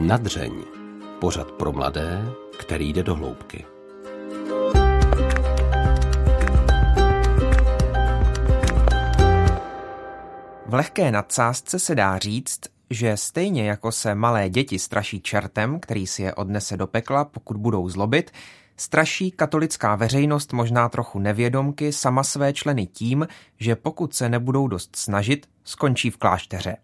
Nadřeň. Pořad pro mladé, který jde do hloubky. V lehké nadsázce se dá říct, že stejně jako se malé děti straší čertem, který si je odnese do pekla, pokud budou zlobit, straší katolická veřejnost možná trochu nevědomky sama své členy tím, že pokud se nebudou dost snažit, skončí v klášteře.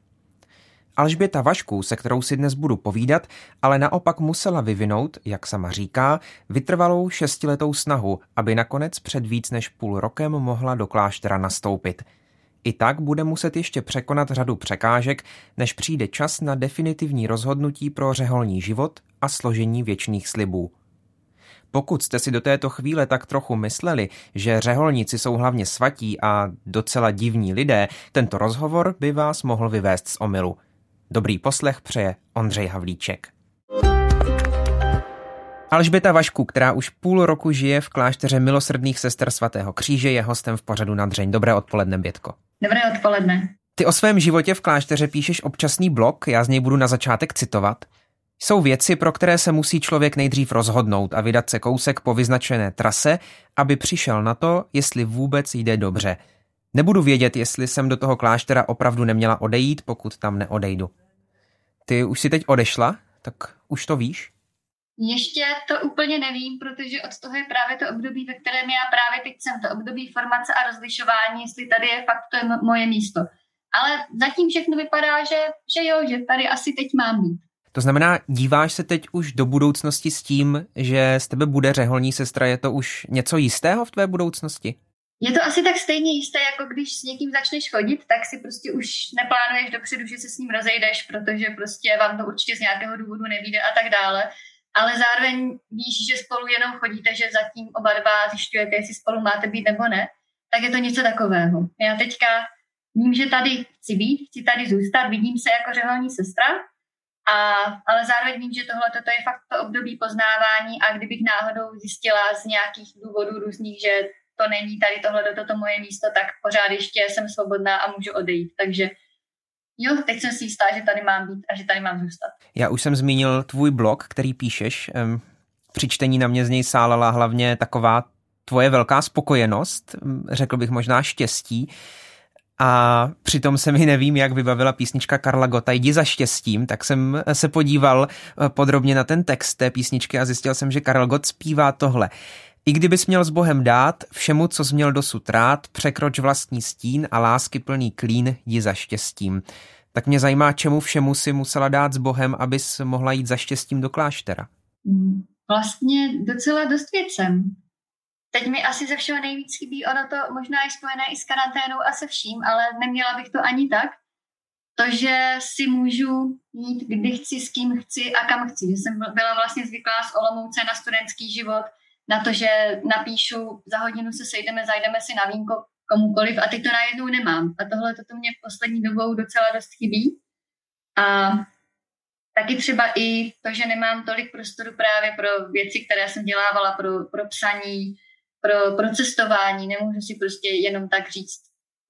Alžběta Vašků, se kterou si dnes budu povídat, ale naopak musela vyvinout, jak sama říká, vytrvalou šestiletou snahu, aby nakonec před víc než půl rokem mohla do kláštera nastoupit. I tak bude muset ještě překonat řadu překážek, než přijde čas na definitivní rozhodnutí pro řeholní život a složení věčných slibů. Pokud jste si do této chvíle tak trochu mysleli, že řeholníci jsou hlavně svatí a docela divní lidé, tento rozhovor by vás mohl vyvést z omylu. Dobrý poslech přeje Ondřej Havlíček. Alžběta Vašku, která už půl roku žije v klášteře milosrdných sester svatého kříže, je hostem v pořadu na dřeň. Dobré odpoledne, Bětko. Dobré odpoledne. Ty o svém životě v klášteře píšeš občasný blog, já z něj budu na začátek citovat. Jsou věci, pro které se musí člověk nejdřív rozhodnout a vydat se kousek po vyznačené trase, aby přišel na to, jestli vůbec jde dobře. Nebudu vědět, jestli jsem do toho kláštera opravdu neměla odejít, pokud tam neodejdu. Ty už si teď odešla, tak už to víš? Ještě to úplně nevím, protože od toho je právě to období, ve kterém já právě teď jsem, to období formace a rozlišování, jestli tady je fakt to je moje místo. Ale zatím všechno vypadá, že, že jo, že tady asi teď mám být. To znamená, díváš se teď už do budoucnosti s tím, že z tebe bude řeholní sestra, je to už něco jistého v tvé budoucnosti? Je to asi tak stejně jisté, jako když s někým začneš chodit, tak si prostě už neplánuješ dopředu, že se s ním rozejdeš, protože prostě vám to určitě z nějakého důvodu nevíde a tak dále. Ale zároveň víš, že spolu jenom chodíte, že zatím oba dva zjišťujete, jestli spolu máte být nebo ne, tak je to něco takového. Já teďka vím, že tady chci být, chci tady zůstat, vidím se jako řeholní sestra, a, ale zároveň vím, že tohle to je fakt to období poznávání a kdybych náhodou zjistila z nějakých důvodů různých, že to není tady tohle, toto moje místo, tak pořád ještě jsem svobodná a můžu odejít. Takže jo, teď jsem si jistá, že tady mám být a že tady mám zůstat. Já už jsem zmínil tvůj blog, který píšeš. Při čtení na mě z něj sálala hlavně taková tvoje velká spokojenost, řekl bych možná štěstí. A přitom se mi nevím, jak vybavila písnička Karla Gota Jdi za štěstím, tak jsem se podíval eh, podrobně na ten text té písničky a zjistil jsem, že Karel Gott zpívá tohle. I kdybys měl s Bohem dát, všemu, co jsi měl dosud rád, překroč vlastní stín a lásky plný klín, jdi za štěstím. Tak mě zajímá, čemu všemu si musela dát s Bohem, abys mohla jít za štěstím do kláštera. Vlastně docela dost věcem. Teď mi asi ze všeho nejvíc chybí, ono to možná je spojené i s karanténou a se vším, ale neměla bych to ani tak. To, že si můžu jít, kdy chci, s kým chci a kam chci. Že jsem byla vlastně zvyklá z Olomouce na studentský život, na to, že napíšu, za hodinu se sejdeme, zajdeme si na vínko komukoliv a teď to najednou nemám. A tohle to mě v poslední dobou docela dost chybí. A taky třeba i to, že nemám tolik prostoru právě pro věci, které jsem dělávala, pro, pro psaní, pro, pro cestování. Nemůžu si prostě jenom tak říct,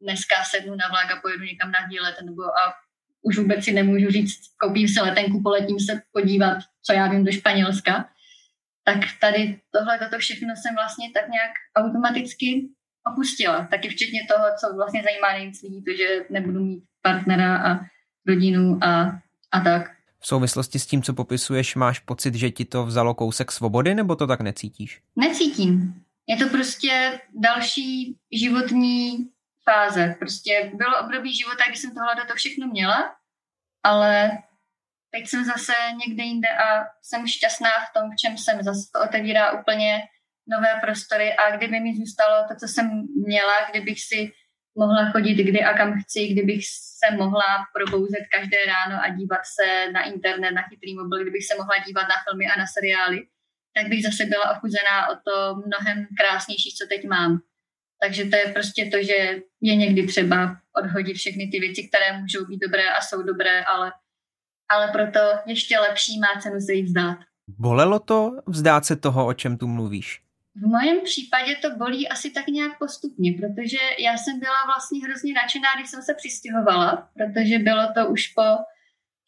dneska sednu na vlak a pojedu někam na výlet, nebo a už vůbec si nemůžu říct, koupím si letenku, poletím se podívat, co já vím do Španělska tak tady tohle, toto všechno jsem vlastně tak nějak automaticky opustila. Taky včetně toho, co vlastně zajímá nejvíc lidí, to, že nebudu mít partnera a rodinu a, a tak. V souvislosti s tím, co popisuješ, máš pocit, že ti to vzalo kousek svobody, nebo to tak necítíš? Necítím. Je to prostě další životní fáze. Prostě bylo období života, kdy jsem tohle to všechno měla, ale teď jsem zase někde jinde a jsem šťastná v tom, v čem jsem. Zase to otevírá úplně nové prostory a kdyby mi zůstalo to, co jsem měla, kdybych si mohla chodit kdy a kam chci, kdybych se mohla probouzet každé ráno a dívat se na internet, na chytrý mobil, kdybych se mohla dívat na filmy a na seriály, tak bych zase byla ochuzená o to mnohem krásnější, co teď mám. Takže to je prostě to, že je někdy třeba odhodit všechny ty věci, které můžou být dobré a jsou dobré, ale ale proto ještě lepší má cenu se jich vzdát. Bolelo to vzdát se toho, o čem tu mluvíš? V mém případě to bolí asi tak nějak postupně, protože já jsem byla vlastně hrozně nadšená, když jsem se přistěhovala, protože bylo to už po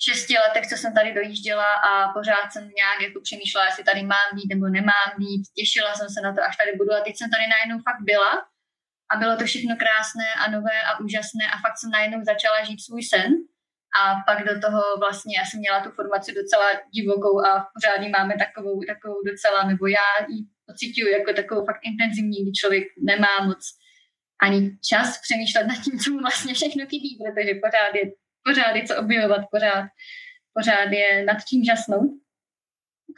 šesti letech, co jsem tady dojížděla a pořád jsem nějak jako přemýšlela, jestli tady mám být nebo nemám být. Těšila jsem se na to, až tady budu a teď jsem tady najednou fakt byla a bylo to všechno krásné a nové a úžasné a fakt jsem najednou začala žít svůj sen a pak do toho vlastně já jsem měla tu formaci docela divokou a pořád máme takovou, takovou docela, nebo já ji pocituju jako takovou fakt intenzivní, kdy člověk nemá moc ani čas přemýšlet nad tím, co mu vlastně všechno chybí, protože pořád je pořád je co objevovat, pořád, pořád je nad čím žasnout.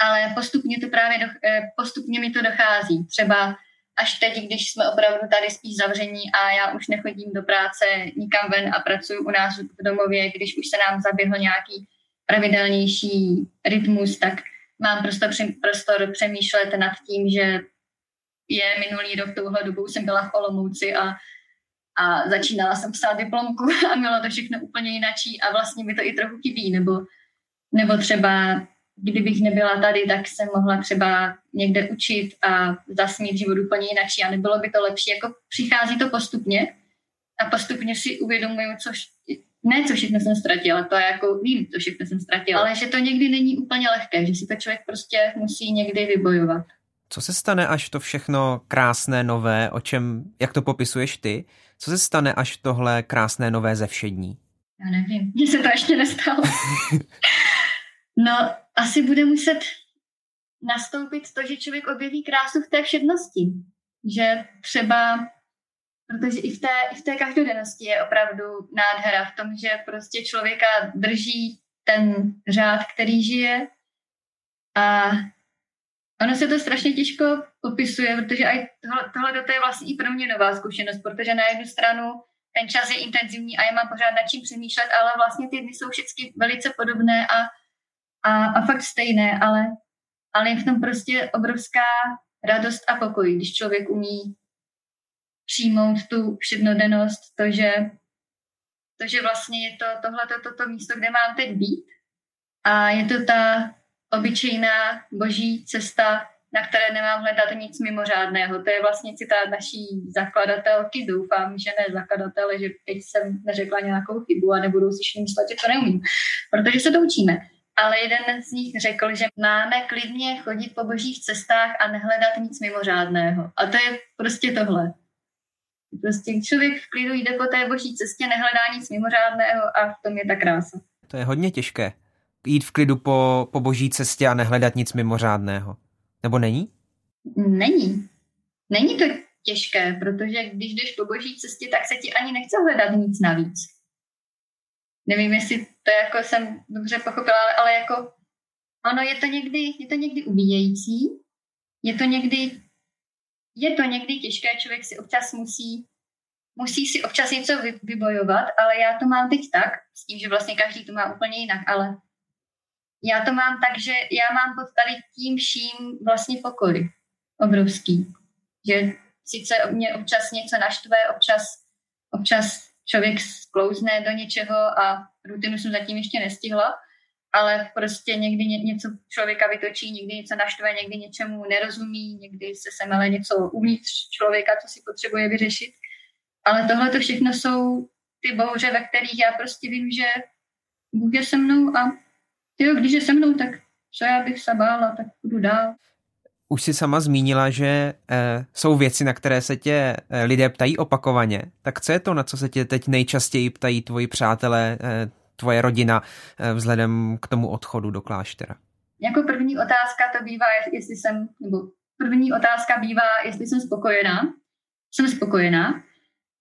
Ale postupně to právě do, eh, postupně mi to dochází. Třeba až teď, když jsme opravdu tady spíš zavření a já už nechodím do práce nikam ven a pracuji u nás v domově, když už se nám zaběhl nějaký pravidelnější rytmus, tak mám prostor, prostor přemýšlet nad tím, že je minulý rok touhle dobou jsem byla v Olomouci a a začínala jsem psát diplomku a bylo to všechno úplně jinačí a vlastně mi to i trochu chybí, nebo, nebo třeba kdybych nebyla tady, tak jsem mohla třeba někde učit a zasmít život úplně jinačí a nebylo by to lepší, jako přichází to postupně a postupně si uvědomuju, co, ne co všechno jsem ztratila, to je jako vím, co všechno jsem ztratila, ale že to někdy není úplně lehké, že si to člověk prostě musí někdy vybojovat. Co se stane, až to všechno krásné, nové, o čem, jak to popisuješ ty, co se stane, až tohle krásné nové zevšední? Já nevím, mně se to ještě nestalo. no, asi bude muset nastoupit to, že člověk objeví krásu v té všednosti. Že třeba, protože i v té, i v té každodennosti je opravdu nádhera v tom, že prostě člověka drží ten řád, který žije a Ono se to strašně těžko popisuje, protože aj tohle, tohle to je vlastně i pro mě nová zkušenost, protože na jednu stranu ten čas je intenzivní a já mám pořád nad čím přemýšlet, ale vlastně ty dny jsou všechny velice podobné a, a, a fakt stejné, ale, ale je v tom prostě obrovská radost a pokoj, když člověk umí přijmout tu všednodennost, to, že, to, že vlastně je to tohle, toto to místo, kde mám teď být a je to ta obyčejná boží cesta, na které nemám hledat nic mimořádného. To je vlastně citát naší zakladatelky, doufám, že ne zakladatele, že teď jsem neřekla nějakou chybu a nebudou si myslet, že to neumím, protože se to učíme. Ale jeden z nich řekl, že máme klidně chodit po božích cestách a nehledat nic mimořádného. A to je prostě tohle. Prostě člověk v klidu jde po té boží cestě, nehledá nic mimořádného a v tom je ta krása. To je hodně těžké jít v klidu po, po boží cestě a nehledat nic mimořádného. Nebo není? Není. Není to těžké, protože když jdeš po boží cestě, tak se ti ani nechce hledat nic navíc. Nevím, jestli to jako jsem dobře pochopila, ale, ale jako ono je to někdy, je to někdy ubíjející, je to někdy, je to někdy těžké, člověk si občas musí, musí si občas něco vybojovat, ale já to mám teď tak, s tím, že vlastně každý to má úplně jinak, ale já to mám tak, že já mám pod tady tím vším vlastně pokoj obrovský. Že sice mě občas něco naštve, občas, občas člověk sklouzne do něčeho a rutinu jsem zatím ještě nestihla, ale prostě někdy ně, něco člověka vytočí, někdy něco naštve, někdy něčemu nerozumí, někdy se semele něco uvnitř člověka, co si potřebuje vyřešit. Ale tohle to všechno jsou ty bouře, ve kterých já prostě vím, že Bůh je se mnou a jo, když je se mnou, tak co já bych se bála, tak budu dál. Už si sama zmínila, že e, jsou věci, na které se tě e, lidé ptají opakovaně. Tak co je to, na co se tě teď nejčastěji ptají tvoji přátelé, e, tvoje rodina e, vzhledem k tomu odchodu do kláštera? Jako první otázka to bývá, jestli jsem, nebo první otázka bývá, jestli jsem spokojená. Jsem spokojená.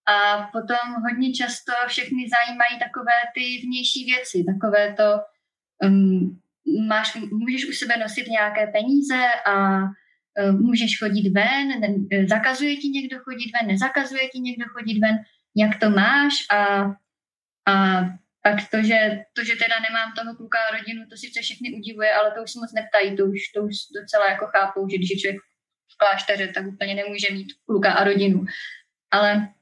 A potom hodně často všechny zajímají takové ty vnější věci, takové to, um, máš, můžeš u sebe nosit nějaké peníze a um, můžeš chodit ven, zakazuje ti někdo chodit ven, nezakazuje ti někdo chodit ven, jak to máš a, a pak to že, to, že teda nemám toho kluka a rodinu, to sice všechny udivuje, ale to už se moc neptají, to už, to už docela jako chápou, že když je člověk v klášteře, tak úplně nemůže mít kluka a rodinu. Ale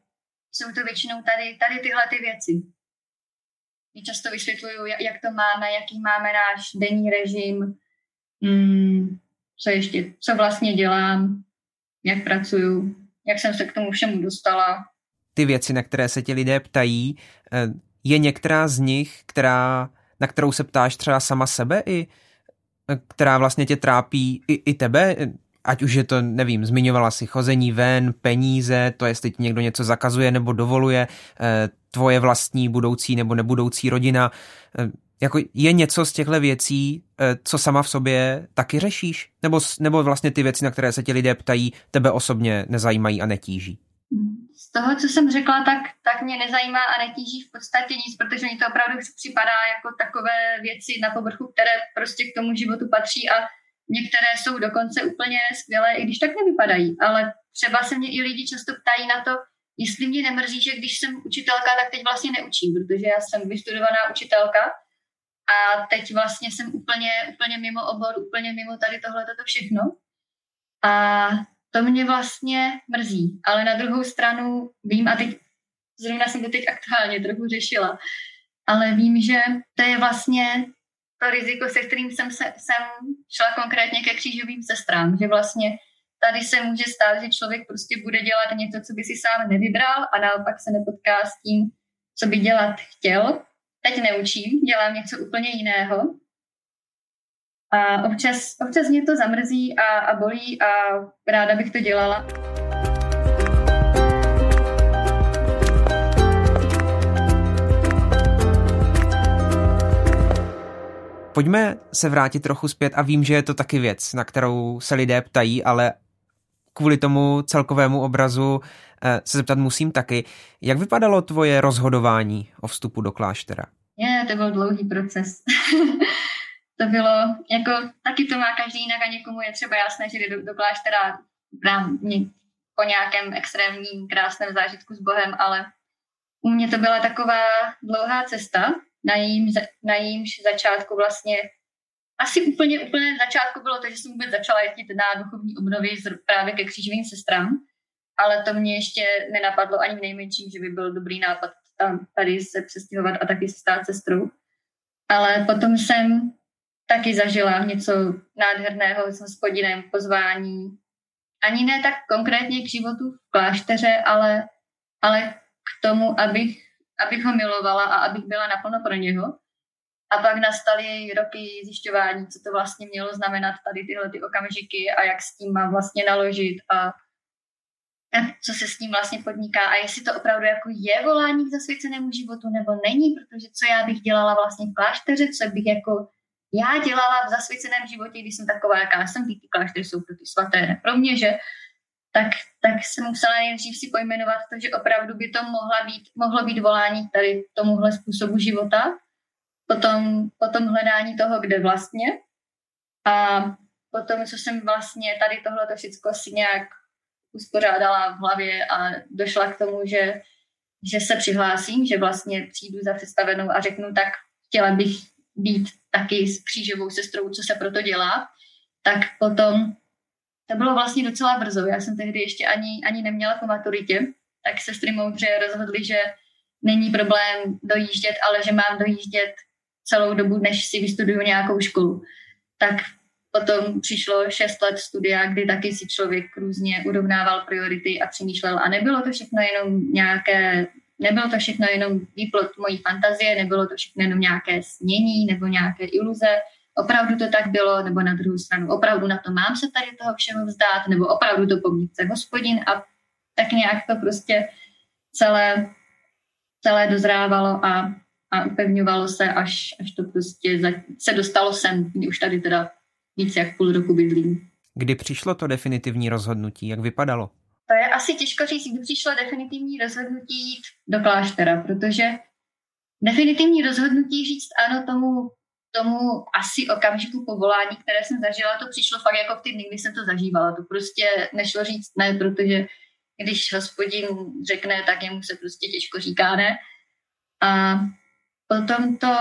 jsou to většinou tady, tady tyhle ty věci často vysvětluju, jak to máme, jaký máme náš denní režim, mm, co ještě, co vlastně dělám, jak pracuju, jak jsem se k tomu všemu dostala. Ty věci, na které se ti lidé ptají, eh, je některá z nich, která na kterou se ptáš třeba sama sebe i která vlastně tě trápí i, i tebe, ať už je to, nevím, zmiňovala si chození ven, peníze, to jestli ti někdo něco zakazuje nebo dovoluje, eh, tvoje vlastní budoucí nebo nebudoucí rodina. Eh, jako je něco z těchto věcí, eh, co sama v sobě taky řešíš? Nebo, nebo vlastně ty věci, na které se ti lidé ptají, tebe osobně nezajímají a netíží? Z toho, co jsem řekla, tak, tak mě nezajímá a netíží v podstatě nic, protože mi to opravdu připadá jako takové věci na povrchu, které prostě k tomu životu patří a některé jsou dokonce úplně skvělé, i když tak nevypadají. Ale třeba se mě i lidi často ptají na to, jestli mě nemrzí, že když jsem učitelka, tak teď vlastně neučím, protože já jsem vystudovaná učitelka a teď vlastně jsem úplně, úplně mimo obor, úplně mimo tady tohle, toto všechno. A to mě vlastně mrzí. Ale na druhou stranu vím, a teď zrovna jsem to teď aktuálně trochu řešila, ale vím, že to je vlastně to riziko, se kterým jsem, se, jsem šla konkrétně ke křížovým sestrám, že vlastně tady se může stát, že člověk prostě bude dělat něco, co by si sám nevybral a naopak se nepotká s tím, co by dělat chtěl. Teď neučím, dělám něco úplně jiného, a občas, občas mě to zamrzí a, a bolí a ráda bych to dělala. Pojďme se vrátit trochu zpět a vím, že je to taky věc, na kterou se lidé ptají, ale kvůli tomu celkovému obrazu eh, se zeptat musím taky. Jak vypadalo tvoje rozhodování o vstupu do kláštera? Je, to byl dlouhý proces. to bylo, jako taky to má každý jinak a někomu je třeba jasné, že jde do, do kláštera po nějakém extrémním krásném zážitku s Bohem, ale u mě to byla taková dlouhá cesta, na, jím, na jímž začátku vlastně asi úplně, úplně začátku bylo to, že jsem vůbec začala jezdit na duchovní obnovy právě ke křížovým sestrám, ale to mě ještě nenapadlo ani v nejmenším, že by byl dobrý nápad tam tady se přestěhovat a taky se stát sestrou. Ale potom jsem taky zažila něco nádherného s hospodinem, pozvání. Ani ne tak konkrétně k životu v klášteře, ale, ale k tomu, abych, abych ho milovala a abych byla naplno pro něho. A pak nastaly roky zjišťování, co to vlastně mělo znamenat tady tyhle ty okamžiky a jak s tím mám vlastně naložit a co se s ním vlastně podniká a jestli to opravdu jako je volání k zasvěcenému životu nebo není, protože co já bych dělala vlastně v klášteře, co bych jako já dělala v zasvěceném životě, když jsem taková, jaká jsem, ty, ty kláštery jsou pro ty svaté, ne pro mě, že tak, tak jsem musela nejdřív si pojmenovat to, že opravdu by to mohla být, mohlo být volání tady tomuhle způsobu života, potom, potom hledání toho, kde vlastně a potom, co jsem vlastně tady tohle to všechno si nějak uspořádala v hlavě a došla k tomu, že, že se přihlásím, že vlastně přijdu za představenou a řeknu, tak chtěla bych být taky s křížovou sestrou, co se proto dělá, tak potom to bylo vlastně docela brzo. Já jsem tehdy ještě ani, ani neměla po maturitě, tak sestry moudře rozhodly, že není problém dojíždět, ale že mám dojíždět celou dobu, než si vystuduju nějakou školu. Tak potom přišlo šest let studia, kdy taky si člověk různě urovnával priority a přemýšlel. A nebylo to všechno jenom nějaké nebylo to všechno jenom výplot mojí fantazie, nebylo to všechno jenom nějaké snění nebo nějaké iluze, opravdu to tak bylo, nebo na druhou stranu, opravdu na to mám se tady toho všeho vzdát, nebo opravdu to po mně chce hospodin a tak nějak to prostě celé, celé dozrávalo a, a upevňovalo se, až, až to prostě za, se dostalo sem, kdy už tady teda víc jak půl roku bydlím. Kdy přišlo to definitivní rozhodnutí? Jak vypadalo? To je asi těžko říct, kdy přišlo definitivní rozhodnutí jít do kláštera, protože definitivní rozhodnutí říct ano tomu, tomu asi okamžiku povolání, které jsem zažila, to přišlo fakt jako v ty dny, kdy jsem to zažívala. To prostě nešlo říct ne, protože když hospodin řekne, tak jemu se prostě těžko říká ne. A potom to,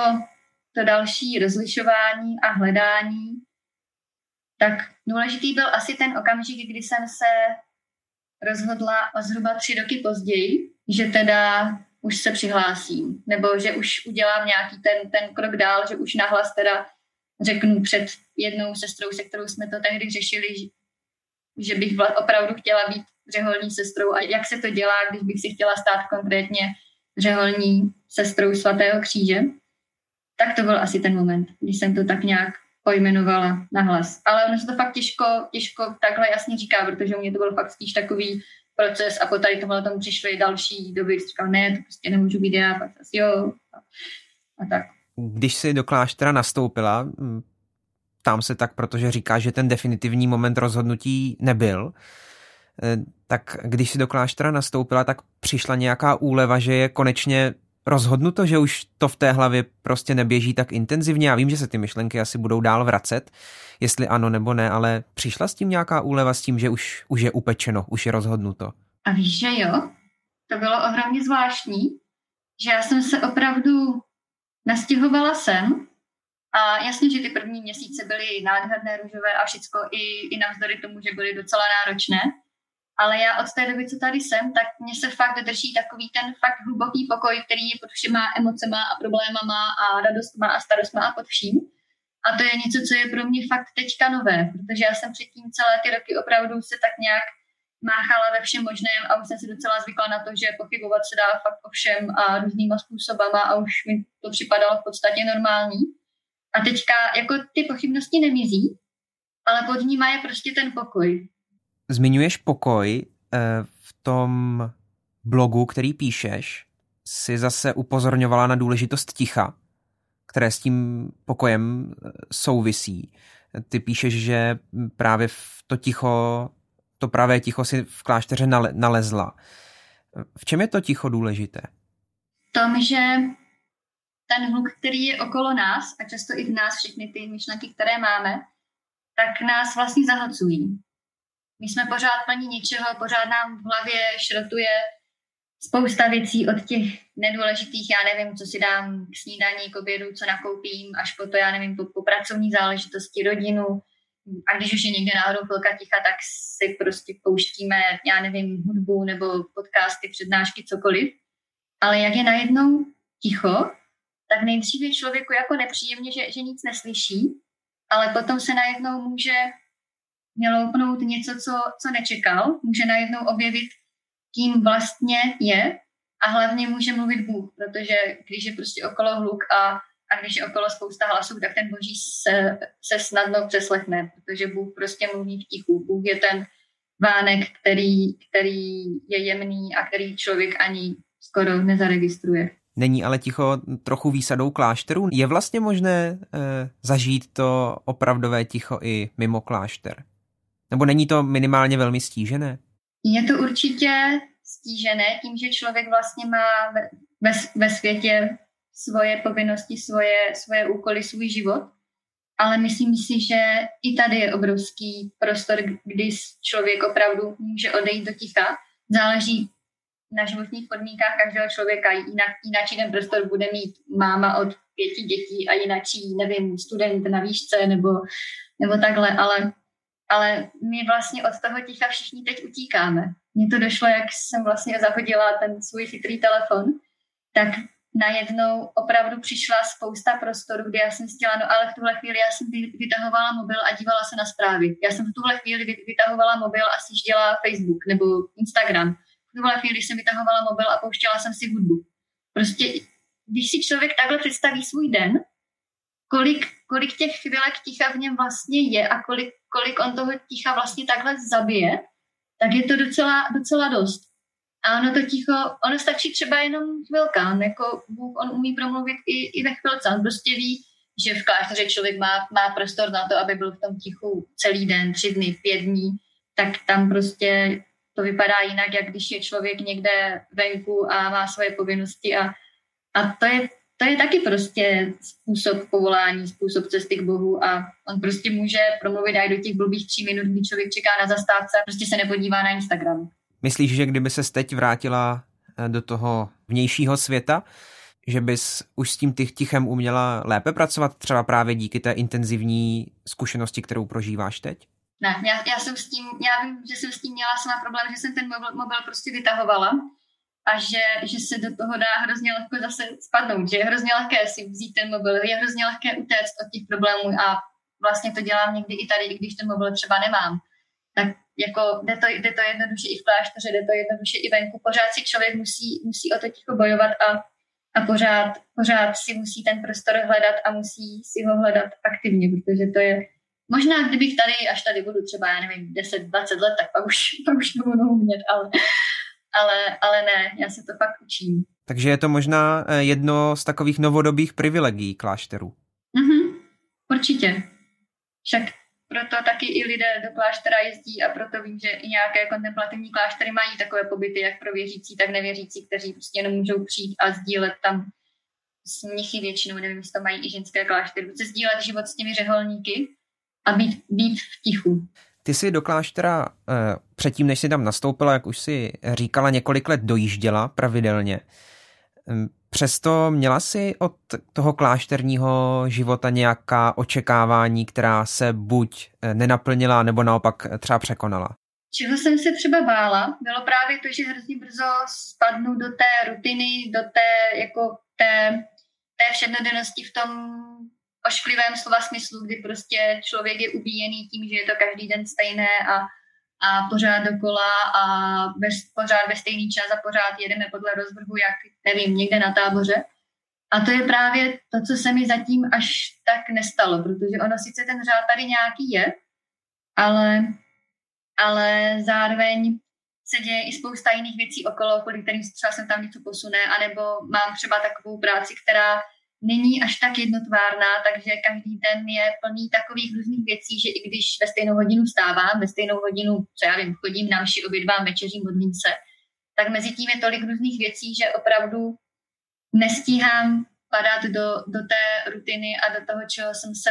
to další rozlišování a hledání, tak důležitý byl asi ten okamžik, kdy jsem se rozhodla o zhruba tři roky později, že teda už se přihlásím, nebo že už udělám nějaký ten, ten krok dál, že už nahlas teda řeknu před jednou sestrou, se kterou jsme to tehdy řešili, že bych opravdu chtěla být řeholní sestrou a jak se to dělá, když bych si chtěla stát konkrétně řeholní sestrou svatého kříže. Tak to byl asi ten moment, kdy jsem to tak nějak pojmenovala nahlas. Ale ono se to fakt těžko, těžko takhle jasně říká, protože u mě to byl fakt spíš takový proces a po tady tohle tomu přišly další doby, kdy říkal, ne, to prostě nemůžu být já, pak jo a, a tak. Když jsi do kláštera nastoupila, tam se tak, protože říká, že ten definitivní moment rozhodnutí nebyl, e, tak když si do kláštera nastoupila, tak přišla nějaká úleva, že je konečně rozhodnuto, že už to v té hlavě prostě neběží tak intenzivně. Já vím, že se ty myšlenky asi budou dál vracet, jestli ano nebo ne, ale přišla s tím nějaká úleva s tím, že už, už je upečeno, už je rozhodnuto. A víš, že jo? To bylo ohromně zvláštní, že já jsem se opravdu nastěhovala sem a jasně, že ty první měsíce byly nádherné, růžové a všecko i, i navzdory tomu, že byly docela náročné. Ale já od té doby, co tady jsem, tak mě se fakt drží takový ten fakt hluboký pokoj, který je pod všema emocema a problémama a radostma a starostma a pod vším. A to je něco, co je pro mě fakt teďka nové, protože já jsem předtím celé ty roky opravdu se tak nějak máchala ve všem možném a už jsem si docela zvykla na to, že pochybovat se dá fakt o všem a různýma způsobama a už mi to připadalo v podstatě normální. A teďka jako ty pochybnosti nemizí, ale pod nimi je prostě ten pokoj. Zmiňuješ pokoj eh, v tom blogu, který píšeš, si zase upozorňovala na důležitost ticha, které s tím pokojem eh, souvisí. Ty píšeš, že právě v to ticho, to pravé ticho si v klášteře nalezla. V čem je to ticho důležité? V tom, že ten hluk, který je okolo nás a často i v nás všechny ty myšlenky, které máme, tak nás vlastně zahlcují. My jsme pořád plní něčeho, pořád nám v hlavě šrotuje spousta věcí od těch nedůležitých, já nevím, co si dám k snídaní, k obědu, co nakoupím, až po to, já nevím, po, po pracovní záležitosti, rodinu. A když už je někde náhodou chvilka ticha, tak si prostě pouštíme, já nevím, hudbu nebo podcasty, přednášky, cokoliv. Ale jak je najednou ticho, tak nejdřív je člověku jako nepříjemně, že, že nic neslyší, ale potom se najednou může měloupnout něco, co, co nečekal, může najednou objevit, kým vlastně je a hlavně může mluvit Bůh, protože když je prostě okolo hluk a, a když je okolo spousta hlasů, tak ten boží se, se snadno přeslechne, protože Bůh prostě mluví v tichu. Bůh je ten vánek, který, který je jemný a který člověk ani skoro nezaregistruje. Není ale ticho trochu výsadou klášterů? Je vlastně možné e, zažít to opravdové ticho i mimo klášter? Nebo není to minimálně velmi stížené? Je to určitě stížené tím, že člověk vlastně má ve, ve, světě svoje povinnosti, svoje, svoje úkoly, svůj život. Ale myslím si, že i tady je obrovský prostor, kdy člověk opravdu může odejít do ticha. Záleží na životních podmínkách každého člověka. Jinak, jinak ten prostor bude mít máma od pěti dětí a jinak nevím, student na výšce nebo, nebo takhle, ale ale my vlastně od toho ticha všichni teď utíkáme. Mně to došlo, jak jsem vlastně zahodila ten svůj chytrý telefon, tak najednou opravdu přišla spousta prostoru, kde já jsem chtěla, no ale v tuhle chvíli já jsem vytahovala mobil a dívala se na zprávy. Já jsem v tuhle chvíli vytahovala mobil a sjížděla Facebook nebo Instagram. V tuhle chvíli jsem vytahovala mobil a pouštěla jsem si hudbu. Prostě, když si člověk takhle představí svůj den, kolik, kolik těch chvílek ticha v něm vlastně je a kolik, kolik on toho ticha vlastně takhle zabije, tak je to docela, docela dost. A ono to ticho, ono stačí třeba jenom chvilka, on, jako Bůh, on umí promluvit i, i ve chvilce, on prostě ví, že v klášteře člověk má, má prostor na to, aby byl v tom tichu celý den, tři dny, pět dní, tak tam prostě to vypadá jinak, jak když je člověk někde venku a má svoje povinnosti. A, a to je to je taky prostě způsob povolání, způsob cesty k Bohu a on prostě může promluvit i do těch blbých tří minut, kdy člověk čeká na zastávce a prostě se nepodívá na Instagram. Myslíš, že kdyby se teď vrátila eh, do toho vnějšího světa, že bys už s tím tichem uměla lépe pracovat, třeba právě díky té intenzivní zkušenosti, kterou prožíváš teď? Ne, já, já jsem s tím, já vím, že jsem s tím měla sama problém, že jsem ten mobil, mobil prostě vytahovala a že, že se do toho dá hrozně lehko zase spadnout, že je hrozně lehké si vzít ten mobil, je hrozně lehké utéct od těch problémů a vlastně to dělám někdy i tady, i když ten mobil třeba nemám. Tak jako jde to, jde to jednoduše i v klášteře, jde to jednoduše i venku. Pořád si člověk musí, musí o to ticho bojovat a, a pořád, pořád si musí ten prostor hledat a musí si ho hledat aktivně, protože to je Možná, kdybych tady, až tady budu třeba, já nevím, 10-20 let, tak pak už, pak už to budu umět, ale, ale, ale ne, já se to fakt učím. Takže je to možná eh, jedno z takových novodobých privilegií klášterů. Mhm, určitě. Však proto taky i lidé do kláštera jezdí a proto vím, že i nějaké kontemplativní kláštery mají takové pobyty, jak pro věřící, tak nevěřící, kteří prostě jenom můžou přijít a sdílet tam s mnichy většinou, nevím, jestli to mají i ženské kláštery, se sdílet život s těmi řeholníky a být, být v tichu. Ty jsi do kláštera eh, předtím, než jsi tam nastoupila, jak už si říkala, několik let dojížděla pravidelně. Hm, přesto měla jsi od toho klášterního života nějaká očekávání, která se buď eh, nenaplnila, nebo naopak třeba překonala? Čeho jsem se třeba bála, bylo právě to, že hrozně brzo spadnu do té rutiny, do té, jako té, té všednodennosti v tom ošklivém slova smyslu, kdy prostě člověk je ubíjený tím, že je to každý den stejné a, a pořád dokola a bez, pořád ve stejný čas a pořád jedeme podle rozvrhu, jak nevím, někde na táboře. A to je právě to, co se mi zatím až tak nestalo, protože ono sice ten řád tady nějaký je, ale, ale zároveň se děje i spousta jiných věcí okolo, kvůli kterým třeba jsem tam něco posune, anebo mám třeba takovou práci, která není až tak jednotvárná, takže každý den je plný takových různých věcí, že i když ve stejnou hodinu vstávám, ve stejnou hodinu, co já vím, chodím na mši, obědvám, večeřím, modlím se, tak mezi tím je tolik různých věcí, že opravdu nestíhám padat do, do té rutiny a do toho, čeho jsem se,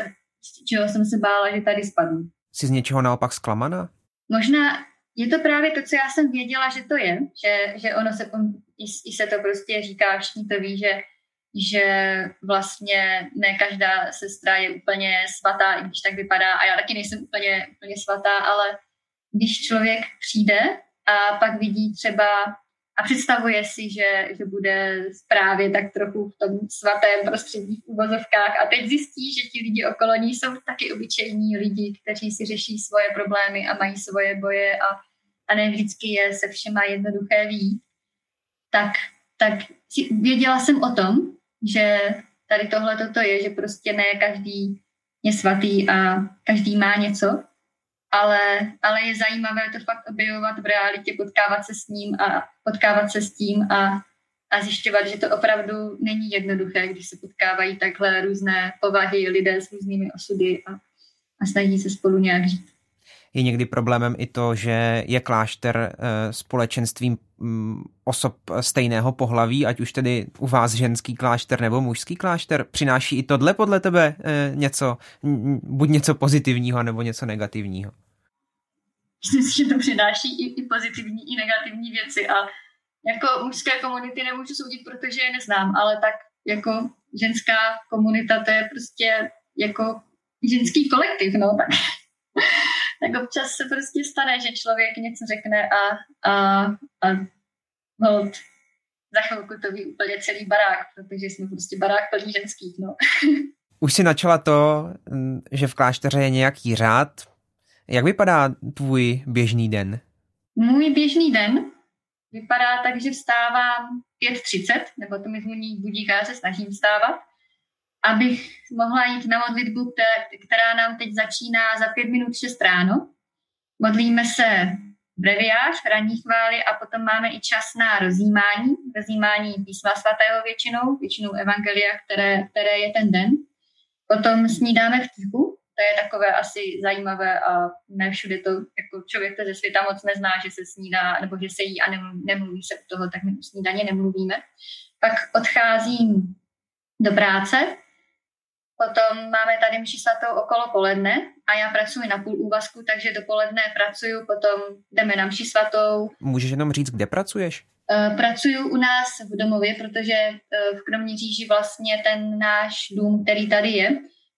čeho jsem se bála, že tady spadnu. Jsi z něčeho naopak zklamaná? Možná je to právě to, co já jsem věděla, že to je, že, že ono se, i, i se to prostě říká, všichni to ví, že že vlastně ne každá sestra je úplně svatá, i když tak vypadá, a já taky nejsem úplně, úplně svatá, ale když člověk přijde a pak vidí třeba a představuje si, že, že bude právě tak trochu v tom svatém prostředí v uvozovkách a teď zjistí, že ti lidi okolo ní jsou taky obyčejní lidi, kteří si řeší svoje problémy a mají svoje boje a, a ne vždycky je se všema jednoduché ví, tak, tak věděla jsem o tom, že tady tohle toto je, že prostě ne každý je svatý a každý má něco, ale, ale je zajímavé to fakt objevovat v realitě, potkávat se s ním a potkávat se s tím a, a zjišťovat, že to opravdu není jednoduché, když se potkávají takhle různé povahy lidé s různými osudy a, a snaží se spolu nějak žít. Je někdy problémem i to, že je klášter eh, společenstvím osob stejného pohlaví, ať už tedy u vás ženský klášter nebo mužský klášter. Přináší i tohle podle tebe eh, něco, buď něco pozitivního nebo něco negativního? Myslím si, že to přináší i, i pozitivní, i negativní věci a jako mužské komunity nemůžu soudit, protože je neznám, ale tak jako ženská komunita to je prostě jako ženský kolektiv, no tak tak občas se prostě stane, že člověk něco řekne a, a, a hold, za chvilku to ví úplně celý barák, protože jsme prostě barák plný ženských, no. Už si načala to, že v klášteře je nějaký řád. Jak vypadá tvůj běžný den? Můj běžný den vypadá tak, že vstávám 5.30, nebo to mi zvoní budík a já se snažím vstávat abych mohla jít na modlitbu, která nám teď začíná za pět minut šest ráno. Modlíme se breviář, ranní chvály a potom máme i čas na rozjímání, rozjímání písma svatého většinou, většinou evangelia, které, které je ten den. Potom snídáme v tichu, to je takové asi zajímavé a ne všude to, jako člověk to ze světa moc nezná, že se snídá, nebo že se jí a nemluví se u toho, tak my u snídaně nemluvíme. Pak odcházím do práce, Potom máme tady mši svatou okolo poledne a já pracuji na půl úvazku, takže dopoledne pracuju, potom jdeme na mši svatou. Můžeš jenom říct, kde pracuješ? Uh, pracuju u nás v domově, protože uh, v Kroměříži vlastně ten náš dům, který tady je,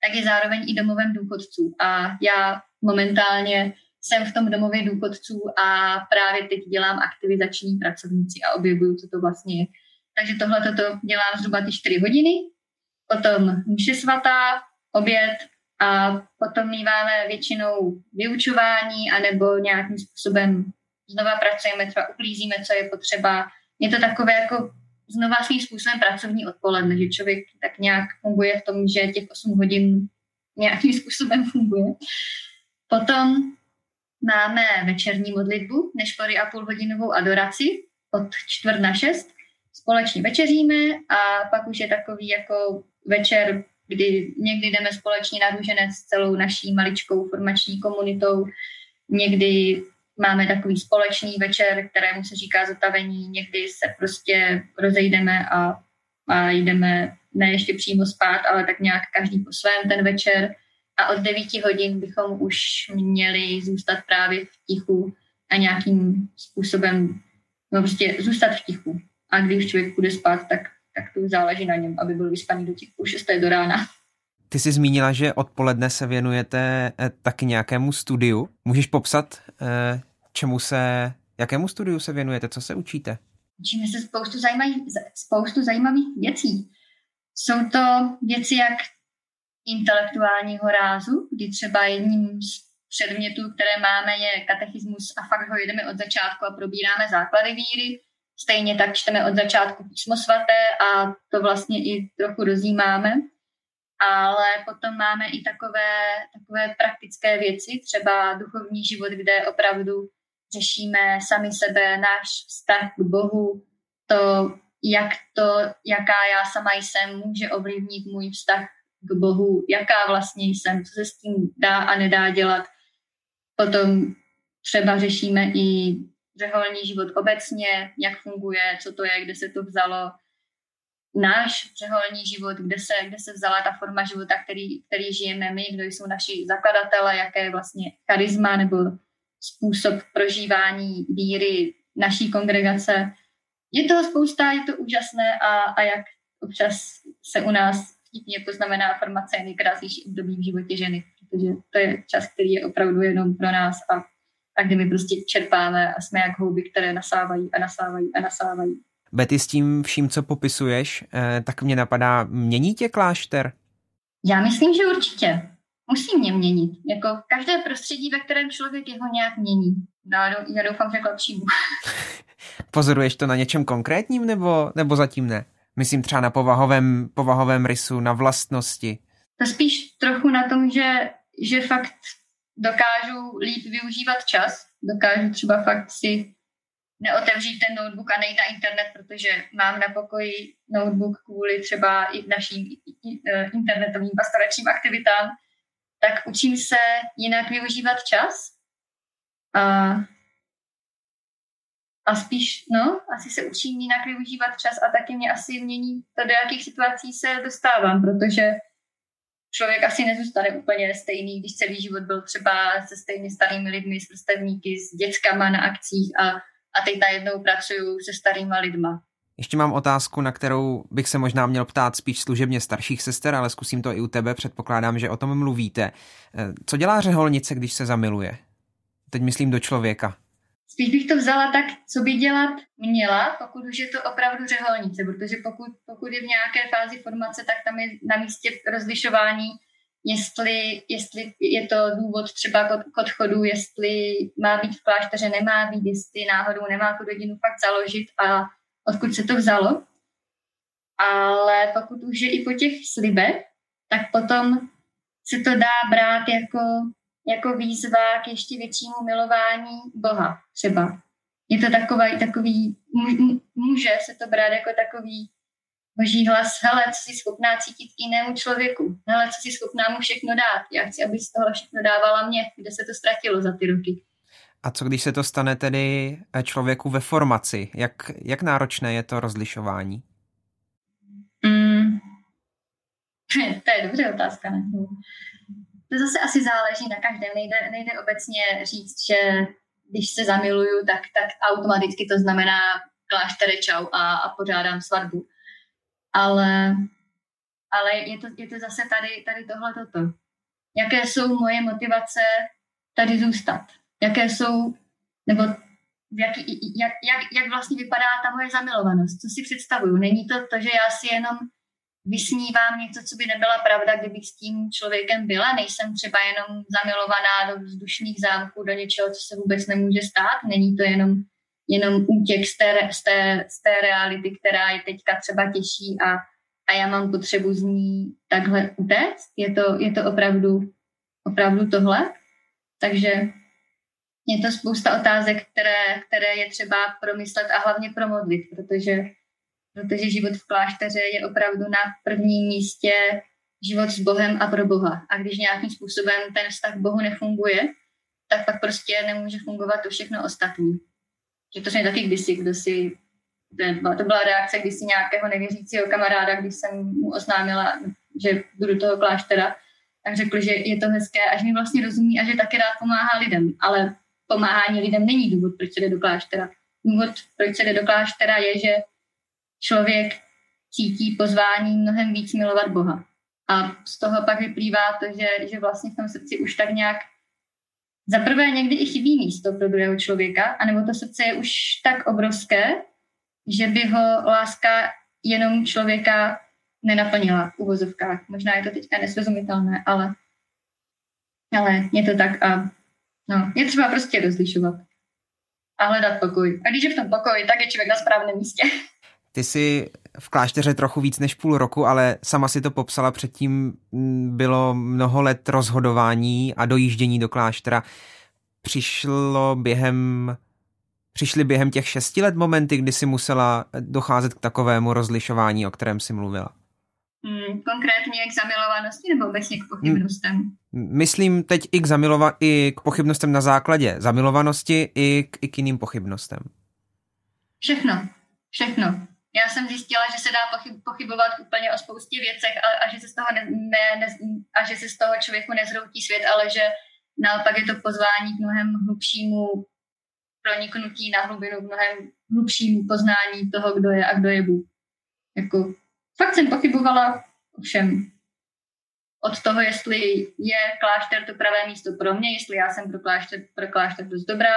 tak je zároveň i domovem důchodců. A já momentálně jsem v tom domově důchodců a právě teď dělám aktivizační pracovníci a objevuju, co to vlastně je. Takže tohle toto dělám zhruba ty 4 hodiny potom mši svatá, oběd a potom míváme většinou vyučování anebo nějakým způsobem znova pracujeme, třeba uklízíme, co je potřeba. Je to takové jako znova svým způsobem pracovní odpoledne, že člověk tak nějak funguje v tom, že těch 8 hodin nějakým způsobem funguje. Potom máme večerní modlitbu, nešpory a půl hodinovou adoraci od čtvrt na šest. Společně večeříme a pak už je takový jako večer, kdy někdy jdeme společně na růženec s celou naší maličkou formační komunitou, někdy máme takový společný večer, kterému se říká zotavení, někdy se prostě rozejdeme a, a jdeme ne ještě přímo spát, ale tak nějak každý po svém ten večer. A od 9 hodin bychom už měli zůstat právě v tichu a nějakým způsobem no prostě zůstat v tichu. A když člověk půjde spát, tak, tak to záleží na něm, aby byl vyspaný do těch půl šesté do rána. Ty jsi zmínila, že odpoledne se věnujete eh, taky nějakému studiu. Můžeš popsat, eh, čemu se, jakému studiu se věnujete, co se učíte? Učíme se spoustu, zajímavých, spoustu zajímavých věcí. Jsou to věci jak intelektuálního rázu, kdy třeba jedním z předmětů, které máme, je katechismus a fakt ho jedeme od začátku a probíráme základy víry. Stejně tak čteme od začátku písmo svaté a to vlastně i trochu rozjímáme. Ale potom máme i takové, takové praktické věci, třeba duchovní život, kde opravdu řešíme sami sebe, náš vztah k Bohu, to, jak to, jaká já sama jsem, může ovlivnit můj vztah k Bohu, jaká vlastně jsem, co se s tím dá a nedá dělat. Potom třeba řešíme i řeholní život obecně, jak funguje, co to je, kde se to vzalo. Náš řeholní život, kde se, kde se vzala ta forma života, který, který žijeme my, kdo jsou naši zakladatele, jaké je vlastně charisma nebo způsob prožívání víry naší kongregace. Je toho spousta, je to úžasné a, a jak občas se u nás vtipně poznamená formace nejkrásnější období v životě ženy, protože to je čas, který je opravdu jenom pro nás a, a kdy my prostě čerpáme a jsme jak houby, které nasávají a nasávají a nasávají. Betty, s tím vším, co popisuješ, eh, tak mě napadá, mění tě klášter? Já myslím, že určitě. Musí mě měnit. Jako každé prostředí, ve kterém člověk jeho nějak mění. No, já doufám, že k lepšímu. Pozoruješ to na něčem konkrétním nebo, nebo zatím ne? Myslím třeba na povahovém, povahovém rysu, na vlastnosti. To spíš trochu na tom, že, že fakt dokážu líp využívat čas. Dokážu třeba fakt si neotevřít ten notebook a nejít na internet, protože mám na pokoji notebook kvůli třeba i našim e, internetovým pastoračním aktivitám, tak učím se jinak využívat čas. A a spíš, no, asi se učím jinak využívat čas a taky mě asi mění to, do jakých situací se dostávám, protože člověk asi nezůstane úplně stejný, když celý život byl třeba se stejně starými lidmi, s vrstevníky, s dětskama na akcích a, a teď najednou pracuju se starýma lidma. Ještě mám otázku, na kterou bych se možná měl ptát spíš služebně starších sester, ale zkusím to i u tebe, předpokládám, že o tom mluvíte. Eh, co dělá řeholnice, když se zamiluje? Teď myslím do člověka. Spíš bych to vzala tak, co by dělat měla, pokud už je to opravdu řeholnice, protože pokud, pokud je v nějaké fázi formace, tak tam je na místě rozlišování, jestli, jestli je to důvod třeba k odchodu, jestli má být v klášteře, nemá být, jestli náhodou nemá tu rodinu fakt založit a odkud se to vzalo. Ale pokud už je i po těch slibech, tak potom se to dá brát jako jako výzva k ještě většímu milování Boha třeba. Je to takový, takový může se to brát jako takový boží hlas, hele, co jsi schopná cítit k jinému člověku, hele, co jsi schopná mu všechno dát, já chci, aby z toho všechno dávala mě, kde se to ztratilo za ty roky. A co když se to stane tedy eh, člověku ve formaci? Jak, jak náročné je to rozlišování? Mm, to je dobře otázka. Ne? To zase asi záleží na každém. Nejde, nejde obecně říct, že když se zamiluju, tak, tak automaticky to znamená kláštere čau a, a pořádám svatbu. Ale, ale je, to, je to zase tady, tady tohle toto. Jaké jsou moje motivace tady zůstat? Jaké jsou, nebo jak, jak, jak, jak vlastně vypadá ta moje zamilovanost? Co si představuju? Není to to, že já si jenom vysnívám něco, co by nebyla pravda, kdybych s tím člověkem byla. Nejsem třeba jenom zamilovaná do vzdušných zámků, do něčeho, co se vůbec nemůže stát. Není to jenom jenom útěk z té, z té, z té reality, která je teďka třeba těžší a, a já mám potřebu z ní takhle utéct. Je to, je to opravdu, opravdu tohle. Takže je to spousta otázek, které, které je třeba promyslet a hlavně promodlit, protože, protože život v klášteře je opravdu na prvním místě život s Bohem a pro Boha. A když nějakým způsobem ten vztah k Bohu nefunguje, tak pak prostě nemůže fungovat to všechno ostatní. Že to jsem taky kdysi, kdo si, to byla reakce kdysi nějakého nevěřícího kamaráda, když jsem mu oznámila, že budu toho kláštera, tak řekl, že je to hezké a že mi vlastně rozumí a že taky rád pomáhá lidem. Ale pomáhání lidem není důvod, proč se jde do kláštera. Důvod, proč se jde do kláštera, je, že člověk cítí pozvání mnohem víc milovat Boha. A z toho pak vyplývá to, že, že vlastně v tom srdci už tak nějak za prvé někdy i chybí místo pro druhého člověka, anebo to srdce je už tak obrovské, že by ho láska jenom člověka nenaplnila v uvozovkách. Možná je to teďka nesrozumitelné, ale, ale je to tak a no, je třeba prostě rozlišovat a hledat pokoj. A když je v tom pokoj, tak je člověk na správném místě. Ty jsi v klášteře trochu víc než půl roku, ale sama si to popsala, předtím mm, bylo mnoho let rozhodování a dojíždění do kláštera. Přišlo během Přišly během těch šesti let momenty, kdy si musela docházet k takovému rozlišování, o kterém si mluvila? Hmm, konkrétně k zamilovanosti nebo obecně k pochybnostem? Myslím teď i k, zamilova- i k pochybnostem na základě zamilovanosti, i k, i k jiným pochybnostem. Všechno. Všechno já jsem zjistila, že se dá pochyb, pochybovat úplně o spoustě věcech a, a, že se z toho ne, ne, ne, a že se z toho člověku nezroutí svět, ale že naopak je to pozvání k mnohem hlubšímu proniknutí na hlubinu, k mnohem hlubšímu poznání toho, kdo je a kdo je Bůh. Jako, fakt jsem pochybovala o všem. Od toho, jestli je klášter to pravé místo pro mě, jestli já jsem pro klášter, pro klášter dost dobrá,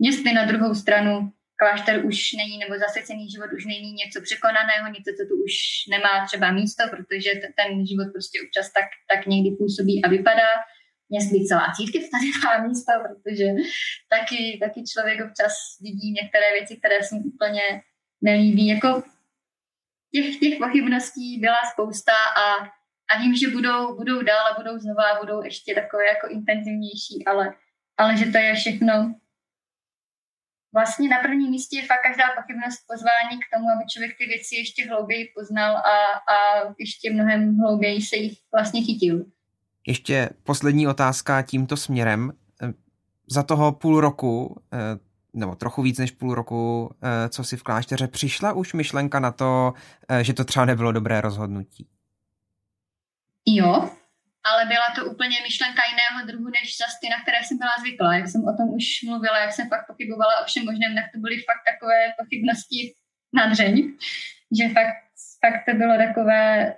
jestli na druhou stranu klášter už není, nebo zasvěcený život už není něco překonaného, něco, co tu už nemá třeba místo, protože ten život prostě občas tak, tak někdy působí a vypadá. Jestli celá církev tady má místo, protože taky, taky člověk občas vidí některé věci, které se mu úplně nelíbí. Jako těch, těch pochybností byla spousta a, a vím, že budou, budou dál a budou znova a budou ještě takové jako intenzivnější, ale, ale že to je všechno vlastně na prvním místě je fakt každá pochybnost pozvání k tomu, aby člověk ty věci ještě hlouběji poznal a, a ještě mnohem hlouběji se jich vlastně chytil. Ještě poslední otázka tímto směrem. Za toho půl roku, eh, nebo trochu víc než půl roku, eh, co si v klášteře, přišla už myšlenka na to, eh, že to třeba nebylo dobré rozhodnutí? Jo, ale byla to úplně myšlenka jiného druhu, než zase ty, na které jsem byla zvyklá. Jak jsem o tom už mluvila, jak jsem fakt pochybovala o všem možném, tak to byly fakt takové pochybnosti na dřeň, že fakt, fakt to bylo takové,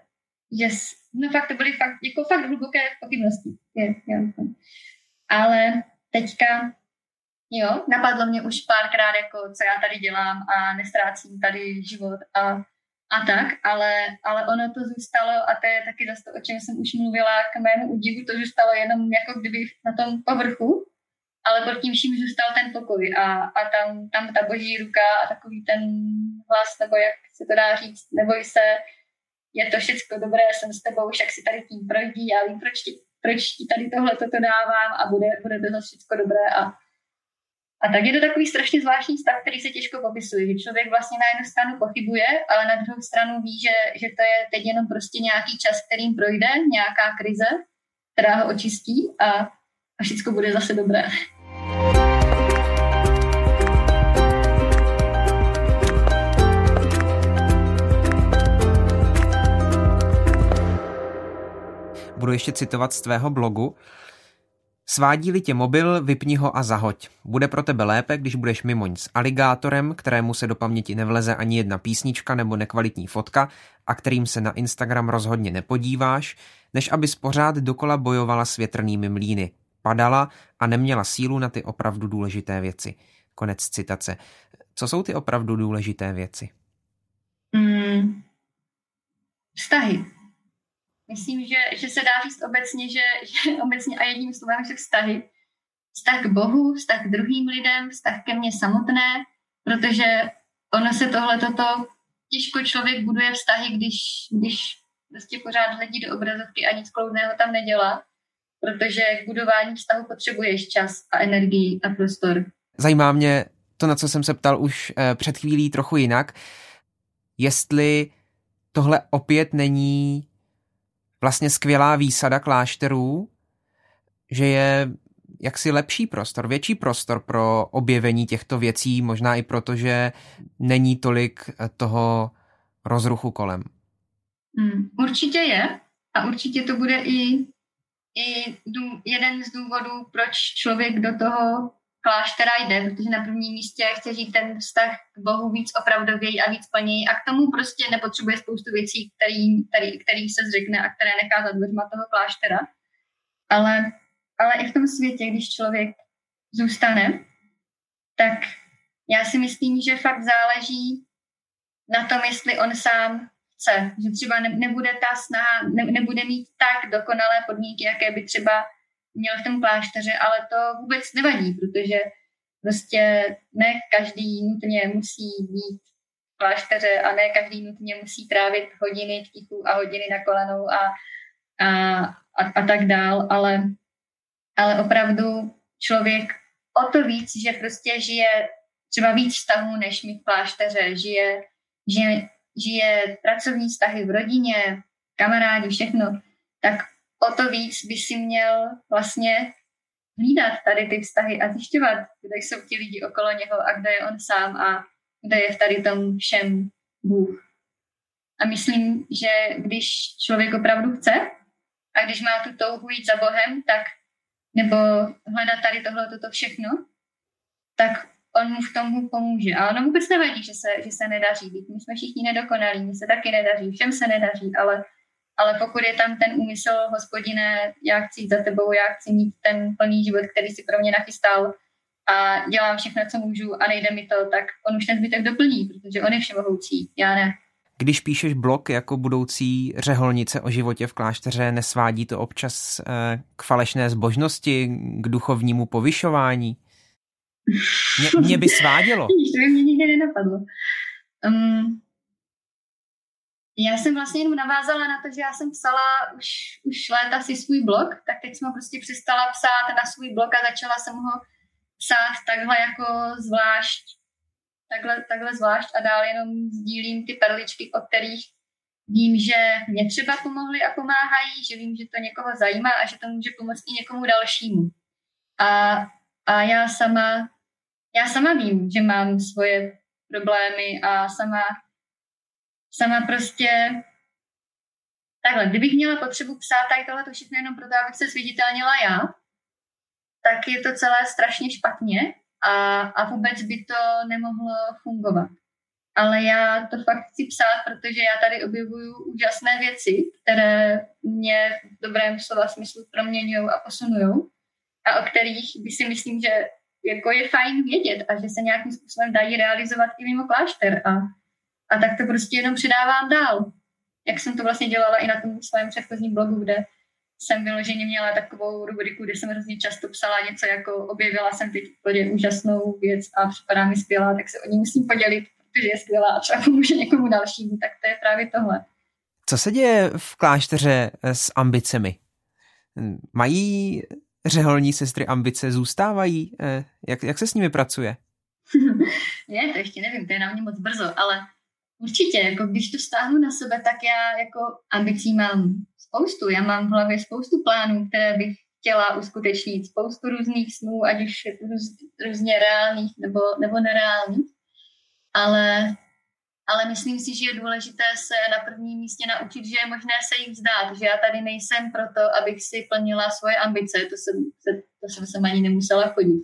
že no fakt to byly fakt, jako fakt hluboké pochybnosti. Je, je, ale teďka jo, napadlo mě už párkrát, jako co já tady dělám a nestrácím tady život a a tak, ale, ale ono to zůstalo, a to je taky zase to, o čem jsem už mluvila, k mému údivu, to zůstalo jenom jako kdyby na tom povrchu, ale pod tím vším zůstal ten pokoj a, a tam, tam ta boží ruka a takový ten hlas, nebo jak se to dá říct, neboj se, je to všechno dobré, jsem s tebou, však si tady tím projdí, já vím, proč ti, proč ti tady tohle toto dávám a bude, bude to zase všechno dobré a, a tak je to takový strašně zvláštní stav, který se těžko popisuje, že člověk vlastně na jednu stranu pochybuje, ale na druhou stranu ví, že, že to je teď jenom prostě nějaký čas, kterým projde, nějaká krize, která ho očistí a, a všechno bude zase dobré. Budu ještě citovat z tvého blogu. Svádí-li tě mobil, vypni ho a zahoď. Bude pro tebe lépe, když budeš mimoň s aligátorem, kterému se do paměti nevleze ani jedna písnička nebo nekvalitní fotka a kterým se na Instagram rozhodně nepodíváš, než abys pořád dokola bojovala s větrnými mlíny. Padala a neměla sílu na ty opravdu důležité věci. Konec citace. Co jsou ty opravdu důležité věci? Mm, vztahy Myslím, že, že se dá říct obecně, že, že obecně a jedním slovem, že vztahy. Vztah k Bohu, vztah k druhým lidem, vztah ke mně samotné, protože ono se tohle toto těžko člověk buduje vztahy, když, když prostě pořád hledí do obrazovky a nic kloudného tam nedělá, protože k budování vztahu potřebuješ čas a energii a prostor. Zajímá mě to, na co jsem se ptal už eh, před chvílí trochu jinak, jestli tohle opět není vlastně skvělá výsada klášterů, že je jaksi lepší prostor, větší prostor pro objevení těchto věcí, možná i proto, že není tolik eh, toho rozruchu kolem. Hmm, určitě je a určitě to bude i, i jeden z důvodů, proč člověk do toho kláštera jde, protože na prvním místě chce žít ten vztah k Bohu víc opravdověji a víc plněji a k tomu prostě nepotřebuje spoustu věcí, který, který, který se zřekne a které nechá za dveřma toho kláštera. Ale, ale i v tom světě, když člověk zůstane, tak já si myslím, že fakt záleží na tom, jestli on sám chce, že třeba nebude ta snaha, ne, nebude mít tak dokonalé podmínky, jaké by třeba měl v tom klášteře, ale to vůbec nevadí, protože prostě ne každý nutně musí být v klášteře a ne každý nutně musí trávit hodiny v tichu a hodiny na kolenou a, a, a, a tak dál, ale, ale opravdu člověk o to víc, že prostě žije třeba víc vztahů, než mi v klášteře, žije, žije, žije pracovní vztahy v rodině, kamarádi, všechno, tak o to víc by si měl vlastně hlídat tady ty vztahy a zjišťovat, kde jsou ti lidi okolo něho a kde je on sám a kde je v tady tom všem Bůh. A myslím, že když člověk opravdu chce a když má tu touhu jít za Bohem, tak nebo hledat tady tohle, toto všechno, tak on mu v tomu pomůže. A ono vůbec nevadí, že se, že se nedaří. My jsme všichni nedokonalí, mi se taky nedaří, všem se nedaří, ale ale pokud je tam ten úmysl, hospodine, já chci jít za tebou, já chci mít ten plný život, který si pro mě nachystal a dělám všechno, co můžu a nejde mi to, tak on už ten zbytek doplní, protože on je všemohoucí, já ne. Když píšeš blog jako budoucí řeholnice o životě v klášteře, nesvádí to občas eh, k falešné zbožnosti, k duchovnímu povyšování? Mě, mě by svádělo. to by mě nikdy nenapadlo. Um, já jsem vlastně jenom navázala na to, že já jsem psala už, už léta si svůj blog, tak teď jsem ho prostě přestala psát na svůj blog a začala jsem ho psát takhle jako zvlášť, takhle, takhle zvlášť a dál jenom sdílím ty perličky, o kterých vím, že mě třeba pomohly a pomáhají, že vím, že to někoho zajímá a že to může pomoct i někomu dalšímu. A, a já sama, já sama vím, že mám svoje problémy a sama sama prostě takhle, kdybych měla potřebu psát tady tohle to všechno jenom proto, abych se zviditelnila já, tak je to celé strašně špatně a, a vůbec by to nemohlo fungovat. Ale já to fakt chci psát, protože já tady objevuju úžasné věci, které mě v dobrém slova smyslu proměňují a posunují a o kterých by si myslím, že jako je fajn vědět a že se nějakým způsobem dají realizovat i mimo klášter a a tak to prostě jenom předávám dál. Jak jsem to vlastně dělala i na tom svém předchozím blogu, kde jsem vyloženě měla takovou rubriku, kde jsem hrozně často psala něco jako objevila jsem teď úplně úžasnou věc a připadá mi skvělá, tak se o ní musím podělit, protože je skvělá a třeba pomůže někomu dalšímu, tak to je právě tohle. Co se děje v klášteře s ambicemi? Mají řeholní sestry ambice, zůstávají? Eh, jak, jak se s nimi pracuje? je, to ještě nevím, to je na mě moc brzo, ale Určitě, jako když to stáhnu na sebe, tak já jako ambicí mám spoustu. Já mám v hlavě spoustu plánů, které bych chtěla uskutečnit, spoustu různých snů, ať už růz, různě reálných nebo, nebo nereálných. Ale, ale myslím si, že je důležité se na prvním místě naučit, že je možné se jich vzdát, že já tady nejsem proto, abych si plnila svoje ambice, to jsem, to jsem sem ani nemusela chodit.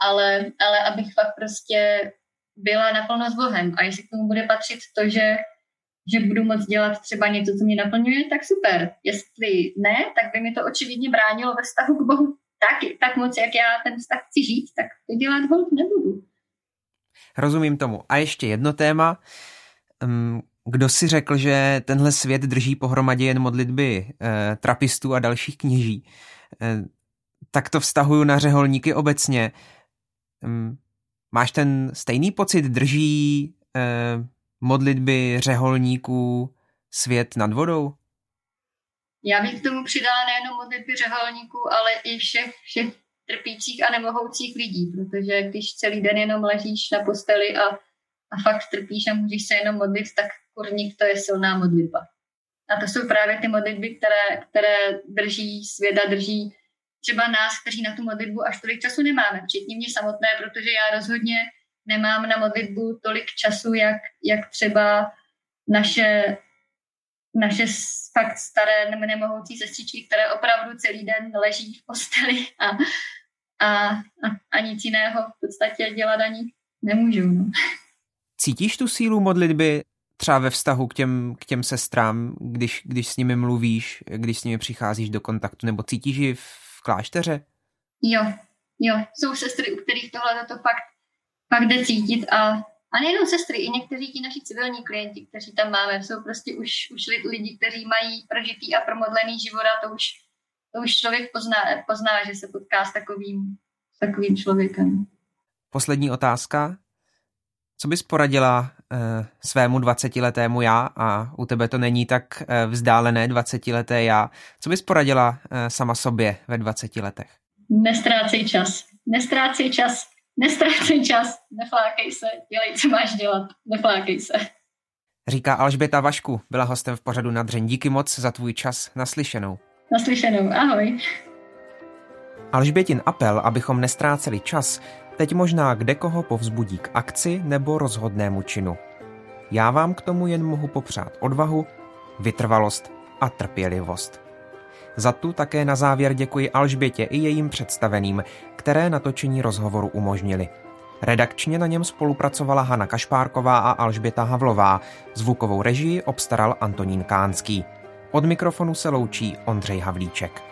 Ale, ale abych fakt prostě byla naplno s Bohem. A jestli k tomu bude patřit to, že, že budu moct dělat třeba něco, co mě naplňuje, tak super. Jestli ne, tak by mi to očividně bránilo ve vztahu k Bohu tak, tak moc, jak já ten vztah chci žít, tak to dělat hold nebudu. Rozumím tomu. A ještě jedno téma. Kdo si řekl, že tenhle svět drží pohromadě jen modlitby eh, trapistů a dalších kněží, eh, tak to vztahuju na řeholníky obecně Máš ten stejný pocit, drží eh, modlitby řeholníků svět nad vodou? Já bych k tomu přidala nejenom modlitby řeholníků, ale i všech, všech trpících a nemohoucích lidí, protože když celý den jenom ležíš na posteli a, a fakt trpíš a můžeš se jenom modlit, tak kurník to je silná modlitba. A to jsou právě ty modlitby, které, které drží světa, drží třeba nás, kteří na tu modlitbu až tolik času nemáme, včetně mě samotné, protože já rozhodně nemám na modlitbu tolik času, jak, jak třeba naše, naše fakt staré nemohoucí sestřičky, které opravdu celý den leží v posteli a, a, a, a nic jiného v podstatě dělat ani nemůžou. No. Cítíš tu sílu modlitby třeba ve vztahu k těm, k těm sestrám, když, když s nimi mluvíš, když s nimi přicházíš do kontaktu, nebo cítíš ji v klášteře? Jo, jo, jsou sestry, u kterých tohle to fakt, fakt jde cítit a, a nejenom sestry, i někteří ti naši civilní klienti, kteří tam máme, jsou prostě už, už lidi, kteří mají prožitý a promodlený život a to už, to už člověk pozná, pozná, že se potká s takovým, s takovým člověkem. Poslední otázka. Co bys poradila eh, svému 20-letému já, a u tebe to není tak eh, vzdálené 20-leté já, co bys poradila eh, sama sobě ve 20 letech? Nestrácej čas. Nestrácej čas. Nestrácej čas. Neflákej se. Dělej, co máš dělat. Neflákej se. Říká Alžběta Vašku, byla hostem v pořadu na dřeň. Díky moc za tvůj čas naslyšenou. Naslyšenou. Ahoj. Alžbětin apel, abychom nestráceli čas, teď možná kde koho povzbudí k akci nebo rozhodnému činu. Já vám k tomu jen mohu popřát odvahu, vytrvalost a trpělivost. Za tu také na závěr děkuji Alžbětě i jejím představeným, které natočení rozhovoru umožnili. Redakčně na něm spolupracovala Hana Kašpárková a Alžběta Havlová, zvukovou režii obstaral Antonín Kánský. Od mikrofonu se loučí Ondřej Havlíček.